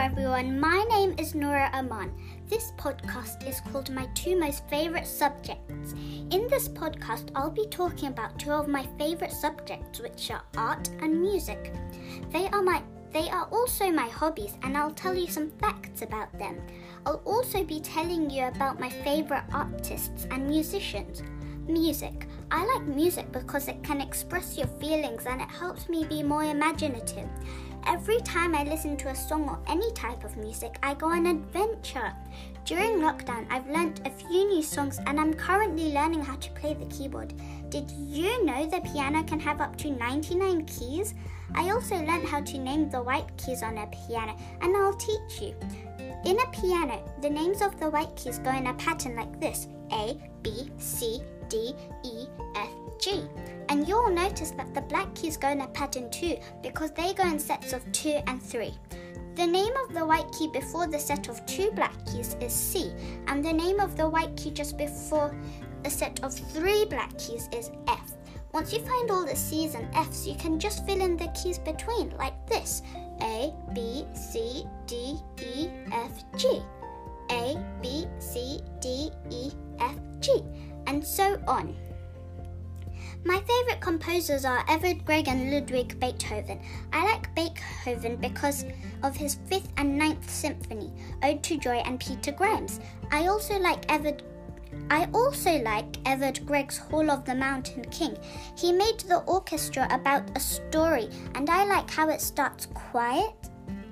everyone, my name is Nora Aman. This podcast is called My Two Most Favorite Subjects. In this podcast, I'll be talking about two of my favorite subjects, which are art and music. They are my they are also my hobbies, and I'll tell you some facts about them. I'll also be telling you about my favorite artists and musicians. Music. I like music because it can express your feelings and it helps me be more imaginative. Every time I listen to a song or any type of music, I go on an adventure. During lockdown, I've learnt a few new songs and I'm currently learning how to play the keyboard. Did you know the piano can have up to 99 keys? I also learnt how to name the white keys on a piano and I'll teach you. In a piano, the names of the white keys go in a pattern like this A, B, C, D, E, F, G. Notice that the black keys go in a pattern too because they go in sets of 2 and 3. The name of the white key before the set of two black keys is C, and the name of the white key just before a set of three black keys is F. Once you find all the C's and F's, you can just fill in the keys between, like this A, B, C, D, E, F, G. A, B, C, D, E, F, G, and so on. My favourite composers are Edvard Grieg and Ludwig Beethoven. I like Beethoven because of his fifth and ninth symphony, Ode to Joy and Peter Grimes. I also like Edvard I also like Edvard Grieg's Hall of the Mountain King. He made the orchestra about a story, and I like how it starts quiet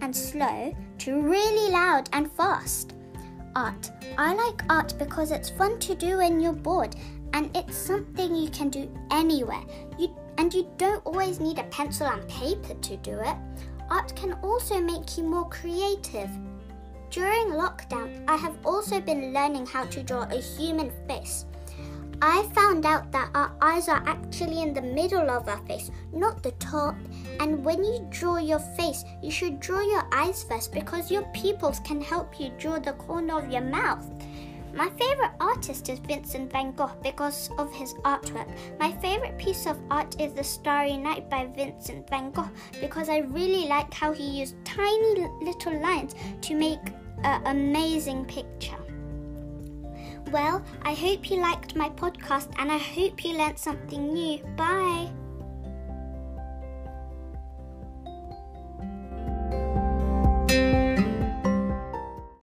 and slow to really loud and fast. Art. I like art because it's fun to do when you're bored and it's something you can do anywhere. You and you don't always need a pencil and paper to do it. Art can also make you more creative. During lockdown, I have also been learning how to draw a human face. I found out that our eyes are actually in the middle of our face, not the top. And when you draw your face, you should draw your eyes first because your pupils can help you draw the corner of your mouth. My favorite artist is Vincent van Gogh because of his artwork. My favorite piece of art is The Starry Night by Vincent van Gogh because I really like how he used tiny little lines to make an amazing picture. Well, I hope you liked my podcast and I hope you learned something new. Bye.